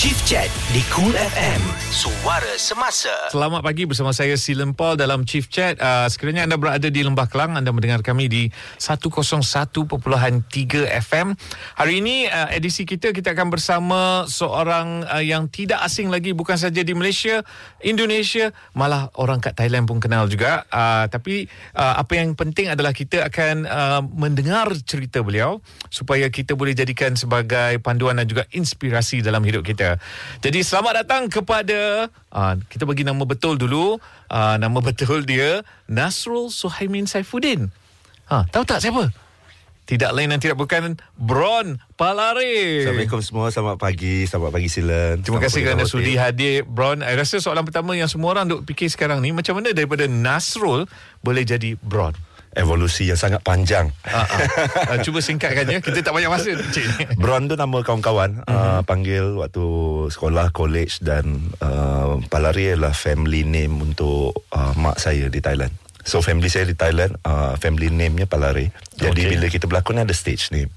Chief Chat di Cool FM. Suara semasa. Selamat pagi bersama saya Silen Paul dalam Chief Chat. Uh, sekiranya anda berada di Lembah Kelang, anda mendengar kami di 101.3 FM. Hari ini uh, edisi kita kita akan bersama seorang uh, yang tidak asing lagi bukan saja di Malaysia, Indonesia, malah orang kat Thailand pun kenal juga. Uh, tapi uh, apa yang penting adalah kita akan uh, mendengar cerita beliau supaya kita boleh jadikan sebagai panduan dan juga inspirasi dalam hidup kita. Jadi selamat datang kepada uh, kita bagi nama betul dulu. Uh, nama betul dia Nasrul Suhaimin Saifuddin. Ha, tahu tak siapa? Tidak lain dan tidak bukan Bron Palare. Assalamualaikum semua, selamat pagi, selamat pagi Silan. Terima Selamat kasih kerana sudi hadir Bron. Saya rasa soalan pertama yang semua orang duk fikir sekarang ni macam mana daripada Nasrul boleh jadi Bron? Evolusi yang sangat panjang. Uh, uh. Uh, cuba singkatkan ya. Kita tak banyak masa. Cik. Bron tu nama kawan-kawan Mhm. uh, panggil waktu sekolah, college dan uh, Palari adalah family name untuk uh, mak saya di Thailand. So family saya di Thailand, uh, family name-nya Palari. Okay. Jadi bila kita berlakon ada stage name.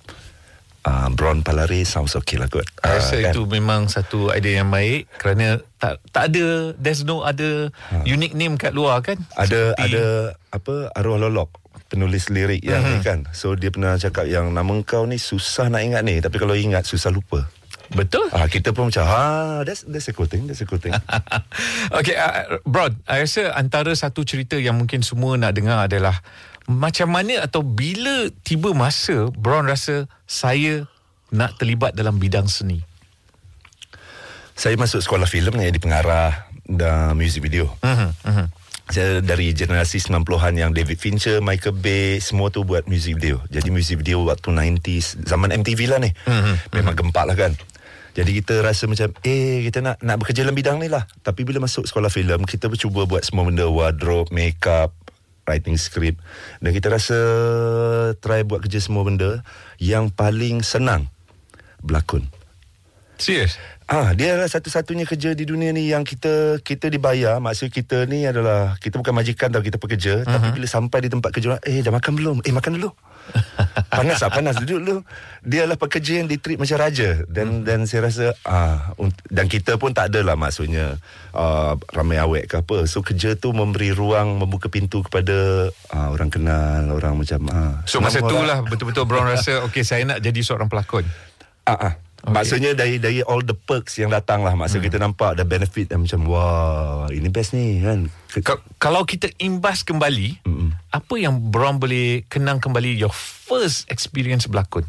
Uh, Bron Palari sounds okay lah kot. Saya rasa kan? itu memang satu idea yang baik kerana tak tak ada there's no other unique name kat luar kan? ada Seperti- ada apa arwah lolok penulis lirik yang Mhm. ni kan so dia pernah cakap yang nama kau ni susah nak ingat ni tapi kalau ingat susah lupa betul. ah kita pun macam ha that's that's a cool thing that's a cool thing okay, uh, Bro, saya rasa antara satu cerita yang mungkin semua nak dengar adalah macam mana atau bila tiba masa Brown rasa saya nak terlibat dalam bidang seni. saya masuk sekolah filem nak jadi pengarah dan music video Mhm, mhm. Saya dari generasi 90-an yang David Fincher, Michael Bay semua tu buat music video. Jadi music video waktu 90s zaman MTV lah ni. Mhm, Memang gempak lah kan. Jadi kita rasa macam eh kita nak nak bekerja dalam bidang ni lah. Tapi bila masuk sekolah filem kita bercuba buat semua benda wardrobe, makeup, writing script dan kita rasa try buat kerja semua benda yang paling senang berlakon. Serius? Ah, dia adalah satu-satunya kerja di dunia ni yang kita kita dibayar. Maksud kita ni adalah kita bukan majikan tau kita pekerja, uh-huh. tapi bila sampai di tempat kerja, eh dah makan belum? Eh makan dulu. panas tak panas duduk dulu. Dia adalah pekerja yang ditreat macam raja dan hmm. dan saya rasa ah dan kita pun tak adalah maksudnya uh, ramai awek ke apa. So kerja tu memberi ruang membuka pintu kepada uh, orang kenal, orang macam ah. So masa nama tu orang- lah betul-betul Brown rasa okay saya nak jadi seorang pelakon. Ah, ah. Okay. Maksudnya dari dari all the perks yang datang lah. Maksud hmm. kita nampak ada benefit yang macam wah ini best ni kan. Ka- kalau kita imbas kembali, Mm-mm. apa yang Brown boleh kenang kembali your first experience berlakon?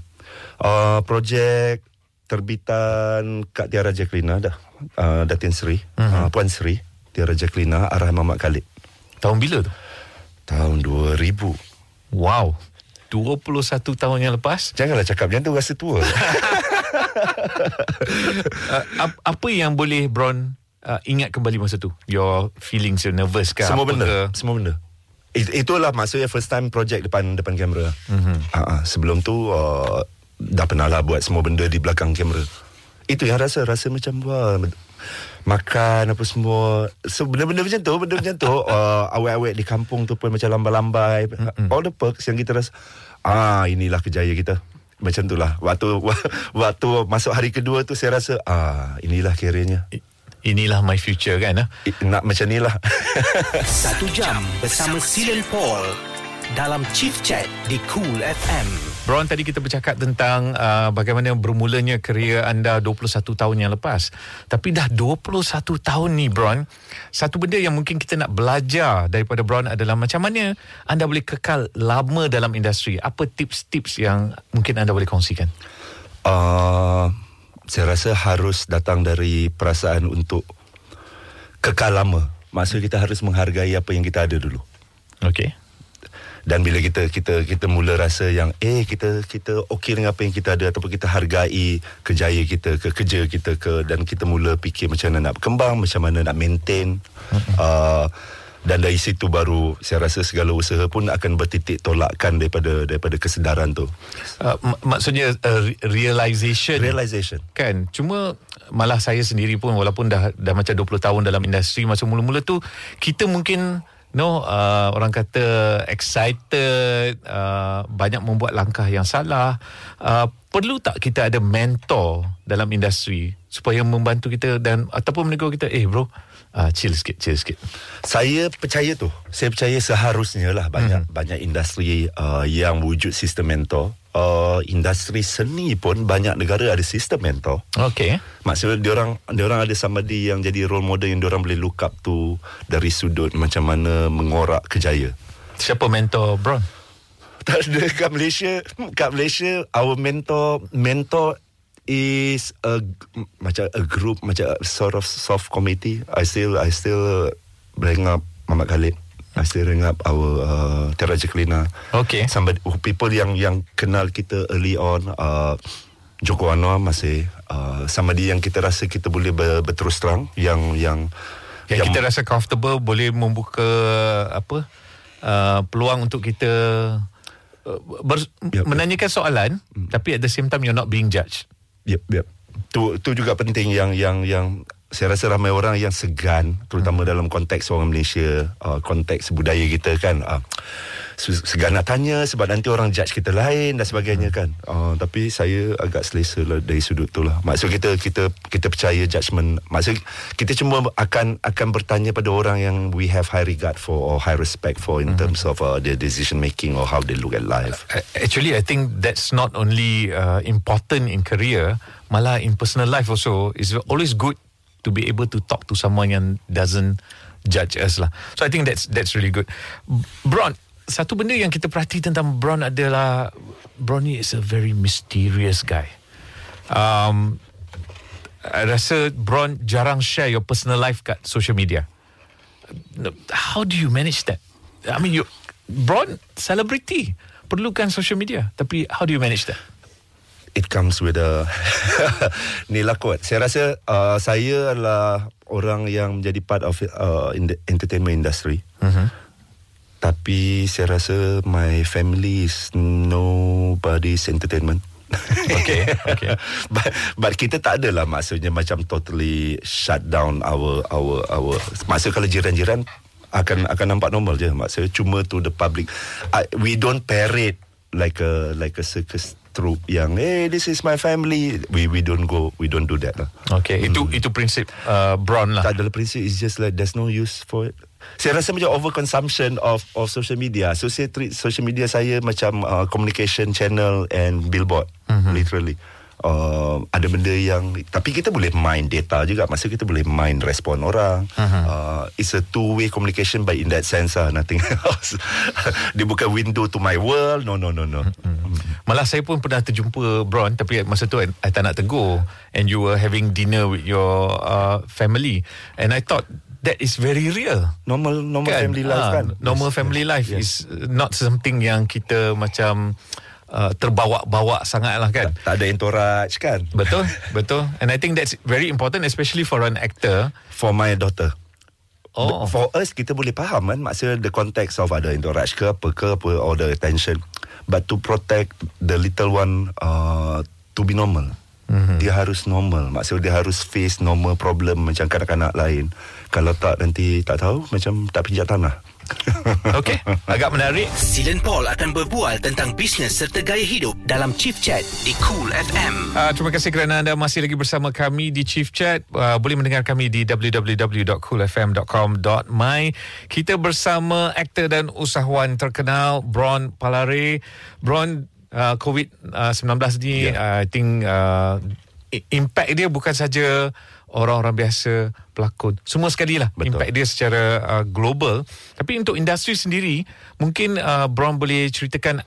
Uh, projek terbitan Kak Tiara Jacqueline dah. Uh, Datin Seri. Uh, Puan Seri. Tiara Jacqueline arah Mamat Khalid. Tahun bila tu? Tahun 2000. Wow. 21 tahun yang lepas. Janganlah cakap macam tu rasa tua. Uh, ap- apa yang boleh Brown uh, ingat kembali masa tu? Your feelings, your nervous ke? semua benda. Ke? Semua benda. It, itulah maksudnya first time project depan depan kamera. Mm-hmm. Uh, sebelum tu uh, dah pernah lah buat semua benda di belakang kamera. Itu yang rasa rasa macam wah makan apa semua so benda-benda macam tu benda macam tu uh, awet-awet di kampung tu pun macam lambai-lambai mm-hmm. all the perks yang kita rasa ah inilah kejaya kita macam tu lah waktu waktu masuk hari kedua tu saya rasa ah inilah kiranya I- Inilah my future kan? ah? I- nak macam ni lah Satu jam bersama Silen Paul dalam Chief Chat di Cool FM. Brown tadi kita bercakap tentang uh, bagaimana bermulanya kerjaya anda 21 tahun yang lepas. Tapi dah 21 tahun ni Brown, satu benda yang mungkin kita nak belajar daripada Brown adalah macam mana anda boleh kekal lama dalam industri. Apa tips-tips yang mungkin anda boleh kongsikan? uh, saya rasa harus datang dari perasaan untuk kekal lama. Maksud kita harus menghargai apa yang kita ada dulu. Okey. Dan bila kita kita kita mula rasa yang eh kita kita okey dengan apa yang kita ada ataupun kita hargai kejaya kita ke kerja kita ke dan kita mula fikir macam mana nak berkembang, macam mana nak maintain uh, dan dari situ baru saya rasa segala usaha pun akan bertitik tolakkan daripada daripada kesedaran tu. Uh, mak- maksudnya uh, re- realization. Realization. Kan Cuma Malah saya sendiri pun Walaupun dah dah macam 20 tahun Dalam industri Masa mula-mula tu Kita mungkin No uh, Orang kata Excited uh, Banyak membuat langkah yang salah. Uh, Perlu tak kita ada mentor Dalam industri supaya membantu kita dan ataupun menegur kita eh bro uh, chill sikit chill sikit Saya percaya tu. Saya percaya seharusnya lah banyak hmm. banyak industri uh, yang wujud sistem mentor. Uh, industri seni pun banyak negara ada sistem mentor. okey Maksudnya dia orang dia orang ada somebody yang jadi role model yang dia orang boleh look up tu dari sudut macam mana mengorak kejaya. siapa mentor Bron Tak ada kat Malaysia, kat Malaysia our mentor mentor is a macam a group macam a sort of soft committee. I still I still bring up Muhammad Khalid. I still bring up our uh, Tera Jeklina. okey Somebody people yang yang kenal kita early on uh, Joko Anwar masih uh, somebody yang kita rasa kita boleh ber, berterus terang yang yang yang, kita rasa comfortable boleh membuka apa uh, peluang untuk kita uh, ber, yup. menanyakan soalan Hmm. tapi at the same time you're not being judged Yep, yep. Tu tu juga penting yang yang yang saya rasa ramai orang yang segan terutama hmm. dalam konteks orang Malaysia, uh, konteks budaya kita kan. Uh, segan nak tanya sebab nanti orang judge kita lain dan sebagainya kan. Uh, tapi saya agak selesa lah dari sudut tu lah. Maksud kita kita kita percaya judgement. Maksud kita cuma akan akan bertanya pada orang yang we have high regard for or high respect for in terms of uh, their decision making or how they look at life. Actually, I think that's not only uh, important in career, malah in personal life also. It's always good to be able to talk to someone yang doesn't judge us lah. So I think that's that's really good. Bron, satu benda yang kita perhati tentang Bron adalah Bron ni is a very mysterious guy. Um, I rasa Bron jarang share your personal life kat social media. How do you manage that? I mean, you Bron celebrity perlukan social media, tapi how do you manage that? it comes with a ni lah kot. Saya rasa uh, saya adalah orang yang menjadi part of uh, in the entertainment industry. Mhm. Tapi saya rasa my family is nobody's entertainment. Okay, okay. but, but kita tak adalah maksudnya macam totally shut down our our our. Maksud kalau jiran-jiran akan akan nampak normal je. Maksudnya cuma to the public. I, we don't parade like a like a circus troupe yang hey this is my family. We we don't go we don't do that lah. Okay, itu itu prinsip uh, Bron lah. tak adalah prinsip it's just like there's no use for it saya rasa macam overconsumption of of social media. So saya treat social media saya macam uh, communication channel and billboard mm-hmm. literally. Uh, ada benda yang tapi kita boleh mine data juga. Masa kita boleh mine respon orang uh-huh. uh, it's a two way communication but in that sense lah nothing else. Dia bukan window to my world. No no no no. Mm-hmm. Malah saya pun pernah terjumpa Bron tapi masa tu I, I tak nak tegur. And you were having dinner with your uh, family. And I thought that is very real. normal normal family life Ah, kan Normal Yes, family yes, life yes. is not something yang kita macam uh, terbawa-bawa sangat lah kan. tak ada entourage kan Betul, betul. And I think that's very important especially for an actor. for my daughter Oh. For us kita boleh faham kan maksudnya the context of ada entourage ke apa ke apa or the attention but to protect the little one uh, to be normal mm-hmm. dia harus normal maksudnya dia harus face normal problem macam kanak-kanak lain kalau tak nanti tak tahu macam tak pijak tanah Okay, agak menarik. Silen Paul akan berbual tentang bisnes serta gaya hidup dalam Chief Chat di Cool FM. Uh, terima kasih kerana anda masih lagi bersama kami di Chief Chat. Uh, boleh mendengar kami di www.coolfm.com.my. Kita bersama aktor dan usahawan terkenal Bron Palare. Bron uh, COVID-19 ni Ya. uh, I think uh, impact dia bukan saja orang-orang biasa pelakon semua sekali lah Betul. impact dia secara uh, global tapi untuk industri sendiri mungkin uh, Bron boleh ceritakan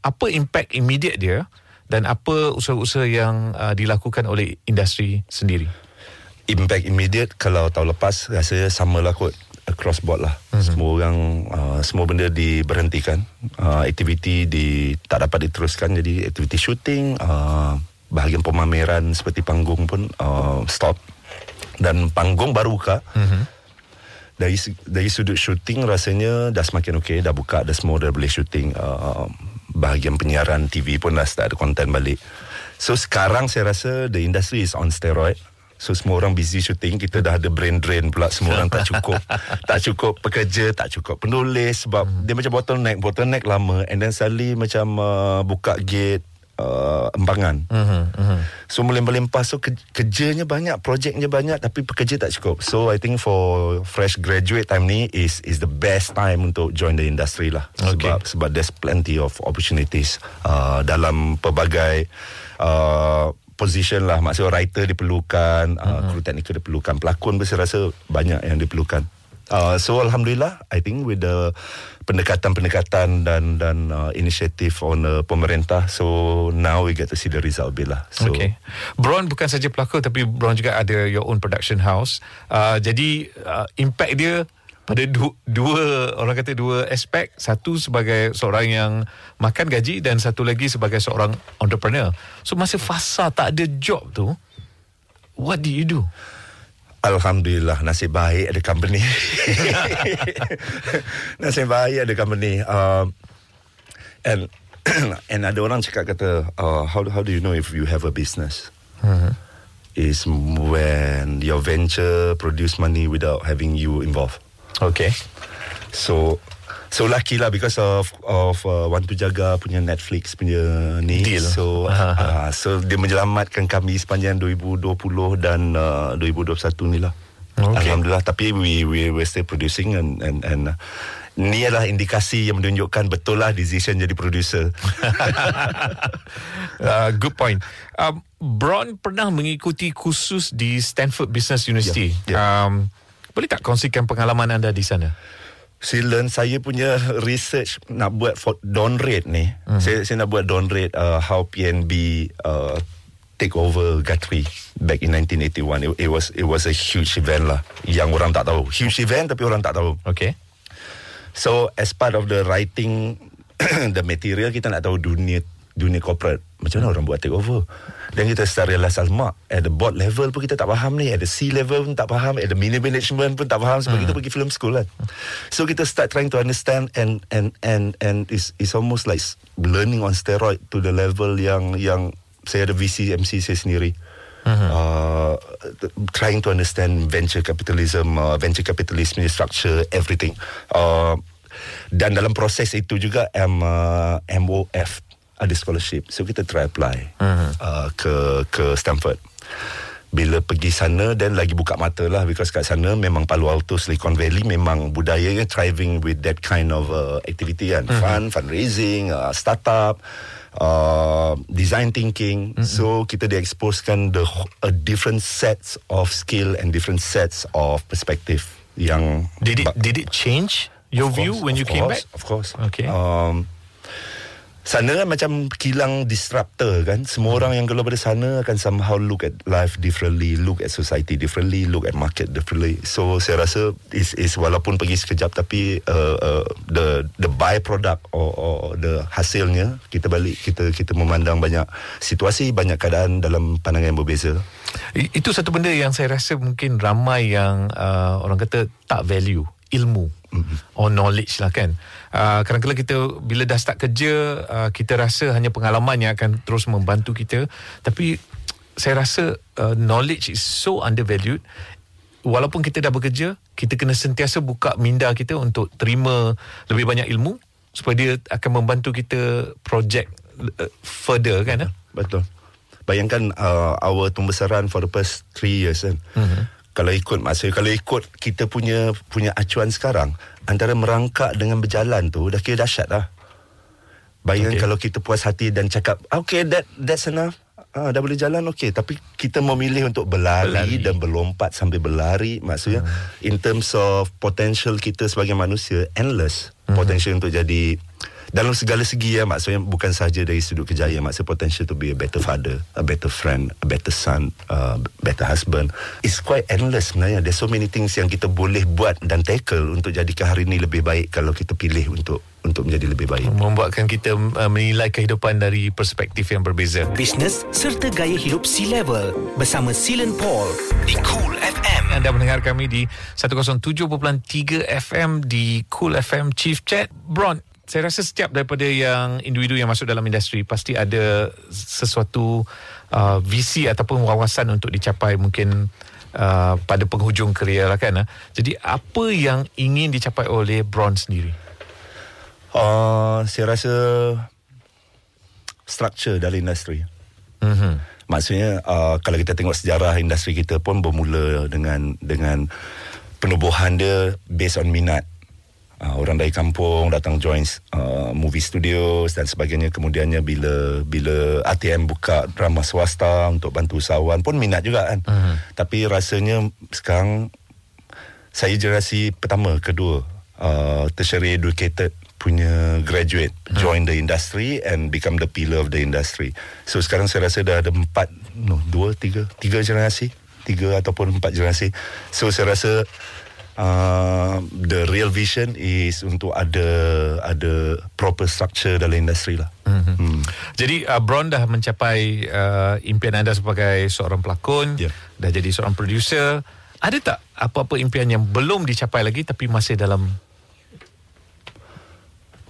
apa impact immediate dia dan apa usaha-usaha yang uh, dilakukan oleh industri sendiri. impact immediate kalau tahun lepas rasanya sama lah kot across board lah. Mm-hmm. semua orang uh, semua benda diberhentikan. Uh, aktiviti di tak dapat diteruskan. Jadi aktiviti shooting uh, bahagian pemameran seperti panggung pun uh, stop. Dan panggung baru buka. Mm-hmm. dari dari sudut shooting rasanya dah semakin okey dah buka dah semua dah boleh shooting. Uh, bahagian penyiaran TV pun dah start ada content balik. So sekarang saya rasa the industry is on steroid So semua orang busy shooting Kita dah ada brain drain pula Semua orang tak cukup Tak cukup pekerja Tak cukup penulis Sebab hmm. dia macam bottleneck Bottleneck lama And then suddenly macam uh, Buka gate uh, embangan. Mhm, mhm. So melimpah-limpah So ke- kerjanya banyak Projeknya banyak Tapi pekerja tak cukup So I think for Fresh graduate time ni Is is the best time Untuk join the industry lah Okay. Sebab Sebab there's plenty of opportunities uh, Dalam pelbagai uh, Position lah Maksudnya writer diperlukan uh, Kru teknikal diperlukan Pelakon pun saya rasa Banyak yang diperlukan Uh, so Alhamdulillah I think with the pendekatan-pendekatan dan dan uh, inisiatif on uh, pemerintah so now we get to see the result bila so okay. Bron bukan saja pelakon tapi Bron juga ada your own production house. Uh, jadi uh, impact dia pada dua, dua orang kata dua aspek satu sebagai seorang yang makan gaji dan satu lagi sebagai seorang entrepreneur so masa fasa tak ada job tu what do you do Alhamdulillah nasib baik ada company. nasib baik ada company. Um, and and ada orang cakap kata uh, how how do you know if you have a business? uh-huh. Is when your venture produce money without having you involved. Okay So so lucky lah because of of uh, Want to Jaga punya Netflix punya ni. Deal. So Aha. uh, so dia menyelamatkan kami sepanjang 2020 dan uh, 2021 ni lah. Okay. Alhamdulillah tapi we we we still producing and and and uh, ni adalah indikasi yang menunjukkan betul lah decision jadi producer. uh, good point. Um, Bron pernah mengikuti kursus di Stanford Business University. Ya, ya. Um, boleh tak kongsikan pengalaman anda di sana? Silen saya punya research nak buat for down rate ni. Mhm. Mm. Saya saya nak buat down rate uh, how PNB uh, take over Guthrie back in 1981. It, it was it was a huge event lah yang orang tak tahu. Huge event tapi orang tak tahu. Okay. So as part of the writing the material kita nak tahu dunia dunia corporate macam mana orang buat take over? Dan kita start realize alamak at the board level pun kita tak faham ni at the C level pun tak faham at the mini management pun tak faham sebab kita pergi film school kan. So kita start trying to understand and and and and is is almost like learning on steroid to the level yang yang saya ada VC MC saya sendiri. Uh, trying to understand venture capitalism, uh, venture capitalist punya structure, everything. Uh, dan dalam proses itu juga M, uh, MOF ada scholarship. So kita try apply uh, ke ke Stanford. Bila pergi sana dan lagi buka mata lah because kat sana memang Palo Alto Silicon Valley memang budayanya thriving with that kind of uh, activity kan fund fundraising uh, startup uh, design thinking so kita dieksposkan the wh- a different sets of skill and different sets of perspective yang Did it did it change your view course, when you came course, back? Of course. Okay. Um, sana kan macam kilang disruptor kan. Semua orang yang keluar dari sana akan somehow look at life differently, look at society differently, look at market differently. So saya rasa is is walaupun pergi sekejap tapi uh, uh, the the byproduct or, or the hasilnya kita balik kita kita memandang banyak situasi, banyak keadaan dalam pandangan yang berbeza. Itu satu benda yang saya rasa mungkin ramai yang uh, orang kata tak value ilmu mm-hmm. or knowledge lah kan. Uh, kadang-kadang kita bila dah start kerja uh, kita rasa hanya pengalaman yang akan terus membantu kita tapi saya rasa uh, knowledge is so undervalued walaupun kita dah bekerja kita kena sentiasa buka minda kita untuk terima lebih banyak ilmu supaya dia akan membantu kita project uh, further kan eh? Betul. Bayangkan uh, our pembesaran for the past three years kan. Mm-hmm. Kalau ikut maksudnya kalau ikut kita punya punya acuan sekarang antara merangkak dengan berjalan tu dah kira dahsyat lah. Bayangkan Okay. kalau kita puas hati dan cakap okay that that's enough. Ah, dah boleh jalan okey tapi kita memilih untuk berlari, Berlari. berlari. dan berlompat sambil berlari maksudnya hmm. in terms of potential kita sebagai manusia endless hmm. potential untuk jadi dalam segala segi ya maksudnya bukan sahaja dari sudut kejayaan maksudnya potential to be a better father a better friend a better son uh, better husband it's quite endless sebenarnya there's so many things yang kita boleh buat dan tackle untuk jadikan hari ini lebih baik kalau kita pilih untuk untuk menjadi lebih baik membuatkan kita uh, menilai kehidupan dari perspektif yang berbeza. Bisnes serta gaya hidup C-Level bersama Silen Paul di Cool FM. Anda mendengar kami di 107.3 FM di Cool FM Chief Chat. Bron, saya rasa setiap daripada yang individu yang masuk dalam industri pasti ada sesuatu uh, visi ataupun wawasan untuk dicapai mungkin uh, pada penghujung kerjaya lah kan. Uh. Jadi apa yang ingin dicapai oleh Bron sendiri? Uh, saya rasa structure dalam industri. Mhm. Maksudnya uh, kalau kita tengok sejarah industri kita pun bermula dengan dengan penubuhan dia based on minat. Uh, orang dari kampung datang join uh, movie studios dan sebagainya kemudiannya bila bila ATM buka drama swasta untuk bantu usahawan pun minat juga kan. Uh-huh. Tapi rasanya sekarang saya generasi pertama kedua uh, tertiary educated punya graduate join the industry and become the pillar of the industry. So sekarang saya rasa dah ada empat, no, dua, tiga, tiga generasi, tiga ataupun empat generasi. So saya rasa uh, the real vision is untuk ada ada proper structure dalam industri lah. Mm-hmm. Hmm. Jadi uh, Bron dah mencapai uh, impian anda sebagai seorang pelakon, Ya. dah jadi seorang producer. Ada tak apa-apa impian yang belum dicapai lagi tapi masih dalam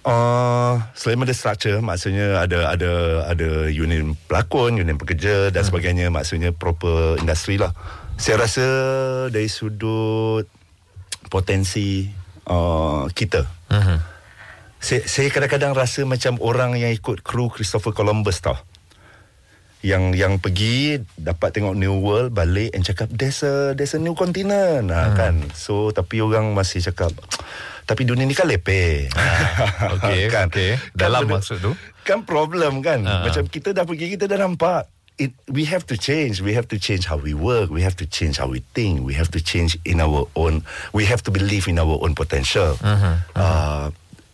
Uh, selain ada structure maksudnya ada ada ada union pelakon, union pekerja dan sebagainya maksudnya proper industri lah. Saya rasa dari sudut potensi uh, kita. uh-huh. Saya, saya kadang-kadang rasa macam orang yang ikut kru Christopher Columbus tau. Yang yang pergi dapat tengok New World balik and cakap there's a there's a new continent hmm. kan. So tapi orang masih cakap tapi dunia ni kan lepeh. okey, okey. Dalam benda- maksud tu? Kan problem kan. Ah. Macam kita dah pergi kita dah nampak It, we have to change. We have to change how we work. We have to change how we think. We have to change in our own. We have to believe in our own potential. Uh-huh, Uh,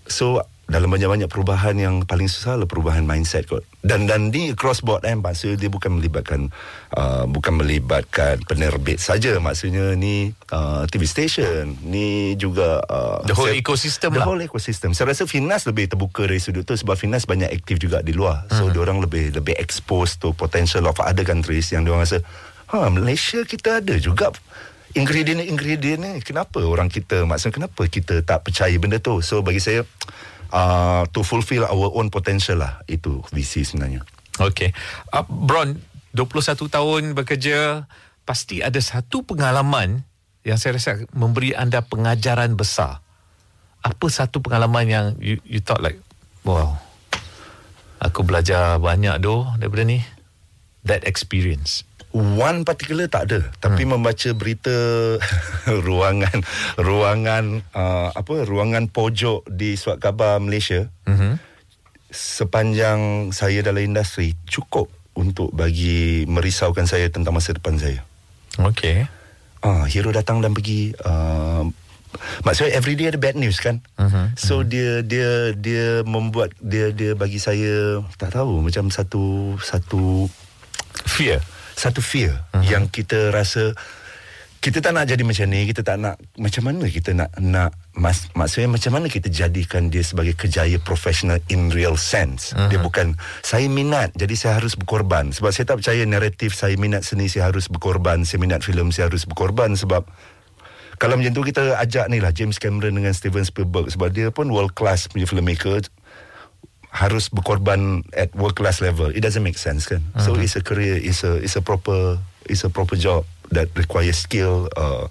so dalam banyak-banyak perubahan yang paling susah adalah perubahan mindset kot. Dan dan ni cross board kan maksudnya dia bukan melibatkan uh, bukan melibatkan penerbit saja maksudnya ni uh, TV station ni juga uh, The whole saya- ecosystem the lah. whole ecosystem. Saya rasa Finas lebih terbuka dari sudut tu sebab Finas banyak aktif juga di luar. So uh-huh. orang lebih lebih exposed to potential of other countries yang diorang rasa ha Malaysia kita ada juga ingredient-ingredient ni kenapa orang kita maksudnya kenapa kita tak percaya benda tu. So bagi saya uh, to fulfill our own potential lah itu visi sebenarnya. Okey. Uh, Bron, 21 tahun bekerja, pasti ada satu pengalaman yang saya rasa memberi anda pengajaran besar. Apa satu pengalaman yang you, you thought like, wow, aku belajar banyak doh daripada ni. That experience. One particular tak ada tapi hmm. membaca berita ruangan ruangan uh, apa ruangan pojok di surat khabar Malaysia Mm-hmm. sepanjang saya dalam industri cukup untuk bagi merisaukan saya tentang masa depan saya. Okay. Ah, hero datang dan pergi uh, maksudnya every day ada bad news kan. Mhm, So dia dia dia membuat dia dia bagi saya tak tahu macam satu satu Fear. Satu fear uh-huh. yang kita rasa kita tak nak jadi macam ni kita tak nak macam mana kita nak nak mas, maksudnya macam mana kita jadikan dia sebagai kejaya profesional in real sense? Uh-huh. dia bukan saya minat jadi saya harus berkorban. Sebab saya tak percaya naratif saya minat seni saya harus berkorban. Saya minat filem saya harus berkorban. Sebab kalau macam tu kita ajak ni lah James Cameron dengan Steven Spielberg. Sebab dia pun world class punya filmmaker harus berkorban at world class level it doesn't make sense kan uh-huh. so it's a career it's a it's a proper it's a proper job that requires skill uh,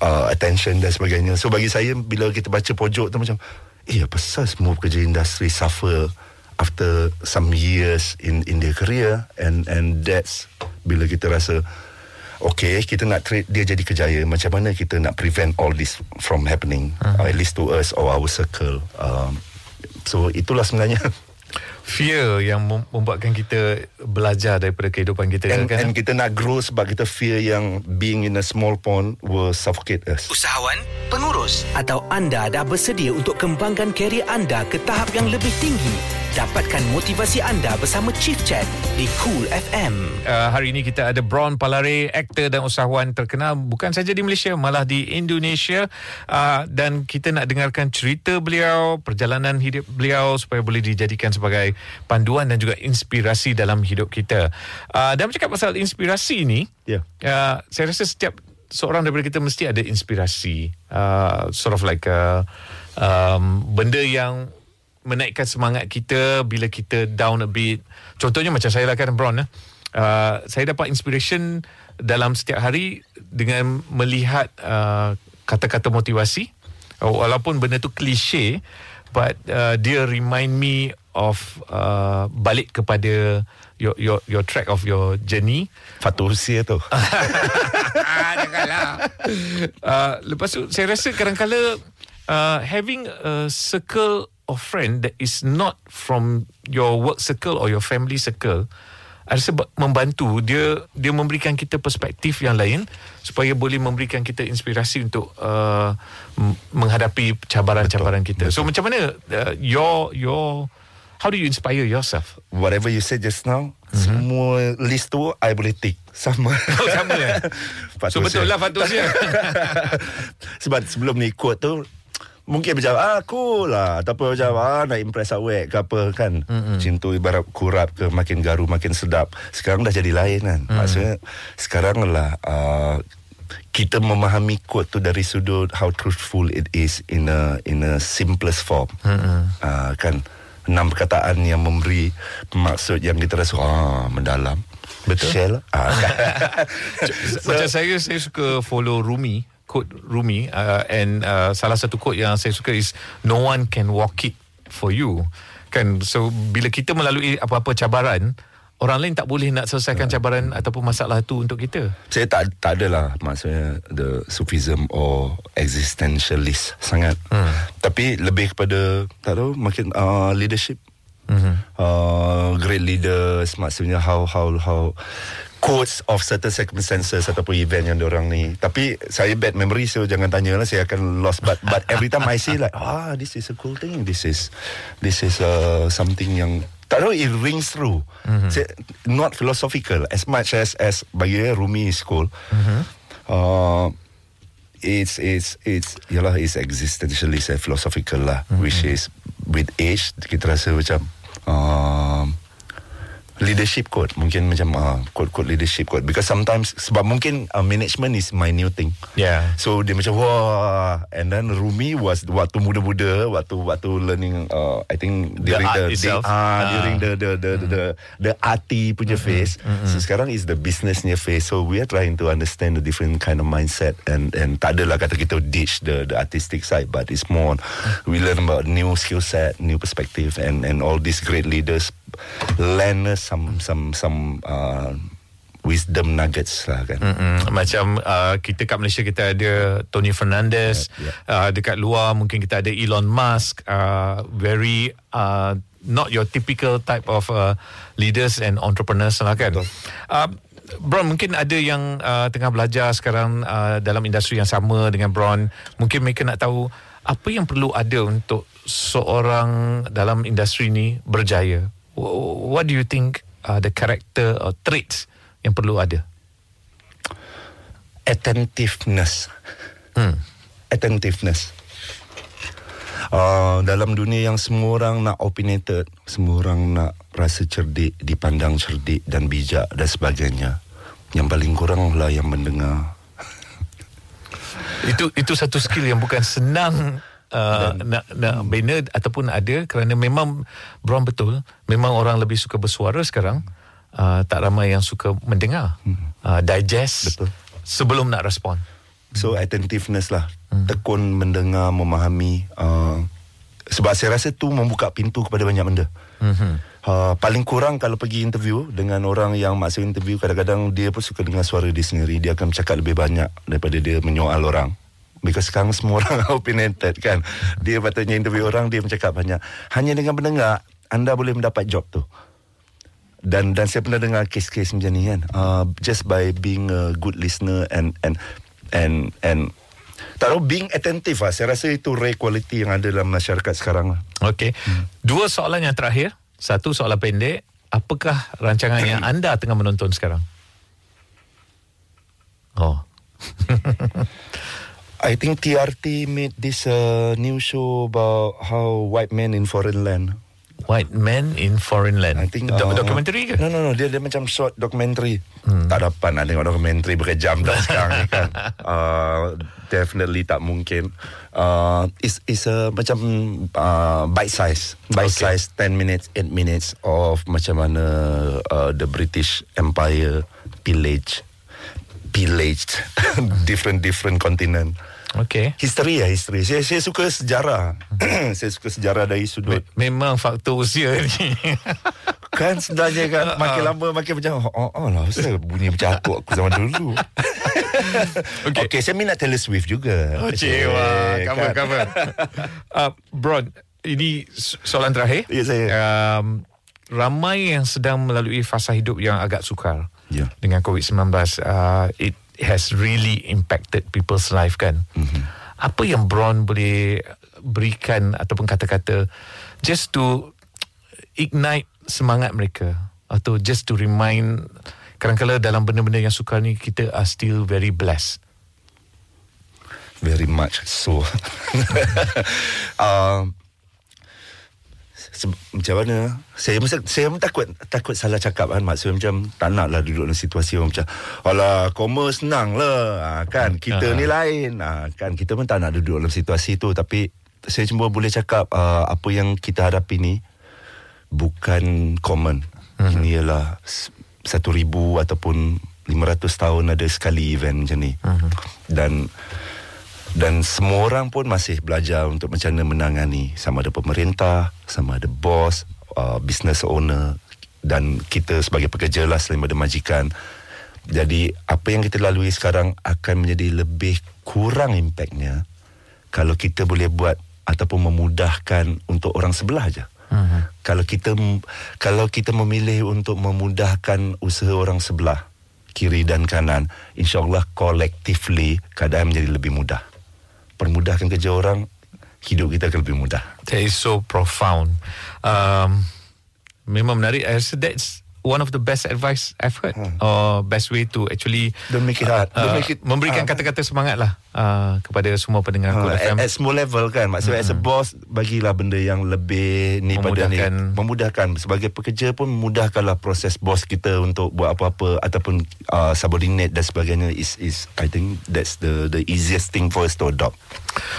uh, attention dan sebagainya so bagi saya bila kita baca pojok tu macam eh apa pasal semua pekerja industri suffer after some years in in their career and and that's bila kita rasa Okay, kita nak treat dia jadi kejaya. Macam mana kita nak prevent all this from happening, uh-huh. uh, at least to us or our circle. Um, so itulah sebenarnya. Fear yang mem- membuatkan kita belajar daripada kehidupan kita And, kan. and kita nak grow sebab kita fear yang being in a small pond will suffocate us. Usahawan, pengurus atau anda dah bersedia untuk kembangkan kerjaya anda ke tahap yang lebih tinggi? Dapatkan motivasi anda bersama Chief Chat di Cool FM. Uh, hari ini kita ada Bron Palare, aktor dan usahawan terkenal bukan saja di Malaysia, malah di Indonesia. Uh, dan kita nak dengarkan cerita beliau, perjalanan hidup beliau supaya boleh dijadikan sebagai panduan dan juga inspirasi dalam hidup kita. Uh, dan bercakap pasal inspirasi ni, Ya. uh, saya rasa setiap seorang daripada kita mesti ada inspirasi. Uh, sort of like a, um, benda yang menaikkan semangat kita bila kita down a bit. Contohnya macam saya lah kan Bron. Eh? Uh, saya dapat inspiration dalam setiap hari dengan melihat uh, kata-kata motivasi. Uh, walaupun benda tu klise but uh, dia remind me of uh, balik kepada your your your track of your journey. Fatul usia tu. ah, janganlah. Uh, lepas tu saya rasa kadang-kala uh, having a circle of friend that is not from your work circle or your family circle I rasa ba- membantu dia dia memberikan kita perspektif yang lain supaya boleh memberikan kita inspirasi untuk uh, menghadapi cabaran-cabaran kita. So macam mana uh, your your how do you inspire yourself? Whatever you said just now, mm-hmm. semua list tu I boleh tick. Sama. Oh, sama eh? so betul lah Fatul Sebab sebelum ni quote tu Mungkin macam ah cool lah Ataupun macam ah nak impress awak ke apa kan mm-hmm. Cintu ibarat kurap ke makin garu makin sedap Sekarang dah jadi lain kan mm. Maksudnya sekarang lah uh, kita memahami quote tu dari sudut how truthful it is in a in a simplest form mm-hmm. uh, kan enam perkataan yang memberi maksud yang kita rasa ah mendalam betul share lah. ah, kan? so, macam saya saya suka follow Rumi quote Rumi uh, and uh, salah satu quote yang saya suka is no one can walk it for you. Kan? So bila kita melalui apa-apa cabaran orang lain tak boleh nak selesaikan cabaran ataupun masalah tu untuk kita. Saya tak tak adalah maksudnya the sufism or existentialist sangat. Hmm. tapi lebih kepada tak tahu makin uh, leadership. Mm-hmm. uh, great leaders maksudnya how how how quotes of certain circumstances ataupun event yang orang ni tapi saya bad memory so jangan tanya lah saya akan lost but but every time I say like ah this is a cool thing this is this is uh, something yang tak tahu it rings through mm-hmm. say, not philosophical as much as as bagi Rumi is cool mm-hmm. uh, it's it's it's yalah it's existentialist philosophical lah mm-hmm. which is with age kita rasa macam uh, leadership code mungkin macam uh, code-code leadership code because sometimes sebab mungkin uh, management is my new thing yeah so dia macam wah and then Rumi was waktu muda-muda waktu waktu learning uh, I think during the, the, the uh, uh. during the the the mm. the the arty punya mm-hmm. phase mm-hmm. so sekarang is the businessnya phase so we are trying to understand the different kind of mindset and and tak adalah kata kita ditch the the artistic side but it's more on, we learn about new skill set new perspective and and all these great leaders us some some some uh, wisdom nuggets lah kan. Mm-hmm. Macam uh, kita kat Malaysia kita ada Tony Fernandez, yeah, yeah. Uh, dekat luar mungkin kita ada Elon Musk, uh, very uh, not your typical type of uh, leaders and entrepreneurs lah kan. Uh, Bron mungkin ada yang uh, tengah belajar sekarang uh, dalam industri yang sama dengan Bron. Mungkin mereka nak tahu apa yang perlu ada untuk seorang dalam industri ni berjaya. What do you think uh, the character or traits yang perlu ada? Attentiveness. Hmm. Attentiveness. Uh, dalam dunia yang semua orang nak opinionated, semua orang nak rasa cerdik, dipandang cerdik dan bijak dan sebagainya. Yang paling kurang lah yang mendengar. itu itu satu skill yang bukan senang uh, nak nak bina ataupun ada kerana memang Brown betul memang orang lebih suka bersuara sekarang uh, tak ramai yang suka mendengar hmm. uh, digest betul. sebelum nak respon. So attentiveness lah. Hmm. tekun mendengar memahami uh, sebab saya rasa tu membuka pintu kepada banyak benda. Hmm. Uh, paling kurang kalau pergi interview dengan orang yang masuk interview kadang-kadang dia pun suka dengar suara dia sendiri. Dia akan bercakap lebih banyak daripada dia menyoal orang Because sekarang semua orang opinionated kan Dia patutnya interview orang Dia bercakap banyak Hanya dengan mendengar Anda boleh mendapat job tu dan dan saya pernah dengar kes-kes macam ni kan uh, just by being a good listener and and and and tak tahu being attentive lah saya rasa itu rare quality yang ada dalam masyarakat sekarang lah. Okay. Hmm. Dua soalan yang terakhir. Satu soalan pendek. Apakah rancangan yang anda tengah menonton sekarang? Oh. I think TRT made this uh, new show about how white men in foreign land. White men in foreign land. I think uh, documentary ke? No no no dia dia macam short documentary. Hmm. Tak dapat nak tengok documentary berjam dah sekarang ni kan. Uh, definitely tak mungkin. Uh, is is a macam uh, bite size, bite okay. size 10 minutes, 8 minutes of macam mana uh, the British Empire pillage pillaged different different continent. Okay. History ya, history. Saya, saya suka sejarah. saya suka sejarah dari sudut. Memang faktor usia ni. Kan sebenarnya kan makin lama makin macam oh, oh lah pasal bunyi macam atuk aku zaman dulu. Okey. Okey, okay, saya minat Taylor Swift juga. Oh, cewa. Cover, kan? cover. uh, Bron, ini so- soalan terakhir. Ya, saya. Um, ramai yang sedang melalui fasa hidup yang agak sukar Ya. dengan COVID-19. Uh, it has really impacted people's life kan. Mhm. Mm-hmm. Apa yang Bron boleh berikan ataupun kata-kata just to ignite semangat mereka atau just to remind kadang-kadang dalam benda-benda yang sukar ni kita are still very blessed. Very much so. um, macam mana? Saya mesti saya pun takut takut salah cakap kan. Maksud macam tak nak lah duduk dalam situasi orang macam alah koma senang lah ha, kan kita ni lain. Ha, kan kita pun tak nak duduk dalam situasi tu. Tapi saya cuma boleh cakap uh, apa yang kita hadapi ni bukan common. Mm-hmm. ini ialah satu ribu ataupun 500 tahun ada sekali event macam ni. Mm-hmm. dan dan semua orang pun masih belajar untuk macam mana menangani sama ada pemerintah, sama ada bos, uh, business owner dan kita sebagai pekerja lah selain daripada majikan. Jadi apa yang kita lalui sekarang akan menjadi lebih kurang impactnya kalau kita boleh buat ataupun memudahkan untuk orang sebelah aja. Uh-huh. Kalau kita kalau kita memilih untuk memudahkan usaha orang sebelah kiri dan kanan, insyaallah collectively keadaan menjadi lebih mudah permudahkan kerja orang, hidup kita akan lebih mudah. That is so profound. Um, memang menarik. I rasa that's one of the best advice I've heard. Hmm. Or best way to actually Don't make it hard. Don't uh, make it memberikan hard. kata-kata semangat lah uh, kepada semua pendengar Cool Ha, FM. at, at small level kan Maksudnya as a boss Bagilah benda yang lebih ni pada ni Memudahkan. Memudahkan Sebagai pekerja pun Memudahkanlah proses bos kita Untuk buat apa-apa Ataupun uh, subordinate dan sebagainya is is I think that's the the easiest thing for us to adopt.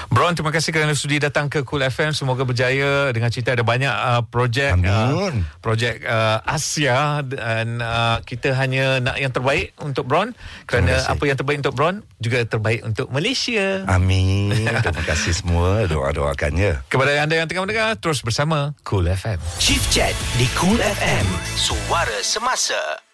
Bron, terima kasih kerana sudi datang ke Cool FM. Semoga berjaya dengan cerita ada banyak uh, projek uh, projek uh, Asia dan uh, kita hanya nak yang terbaik untuk Bron kerana apa yang terbaik untuk Bron juga terbaik untuk Malaysia. Amin. Terima kasih semua doa-doakannya. Kepada anda yang tengah mendengar terus bersama Cool FM. Chief Chat di Cool FM. Suara Semasa.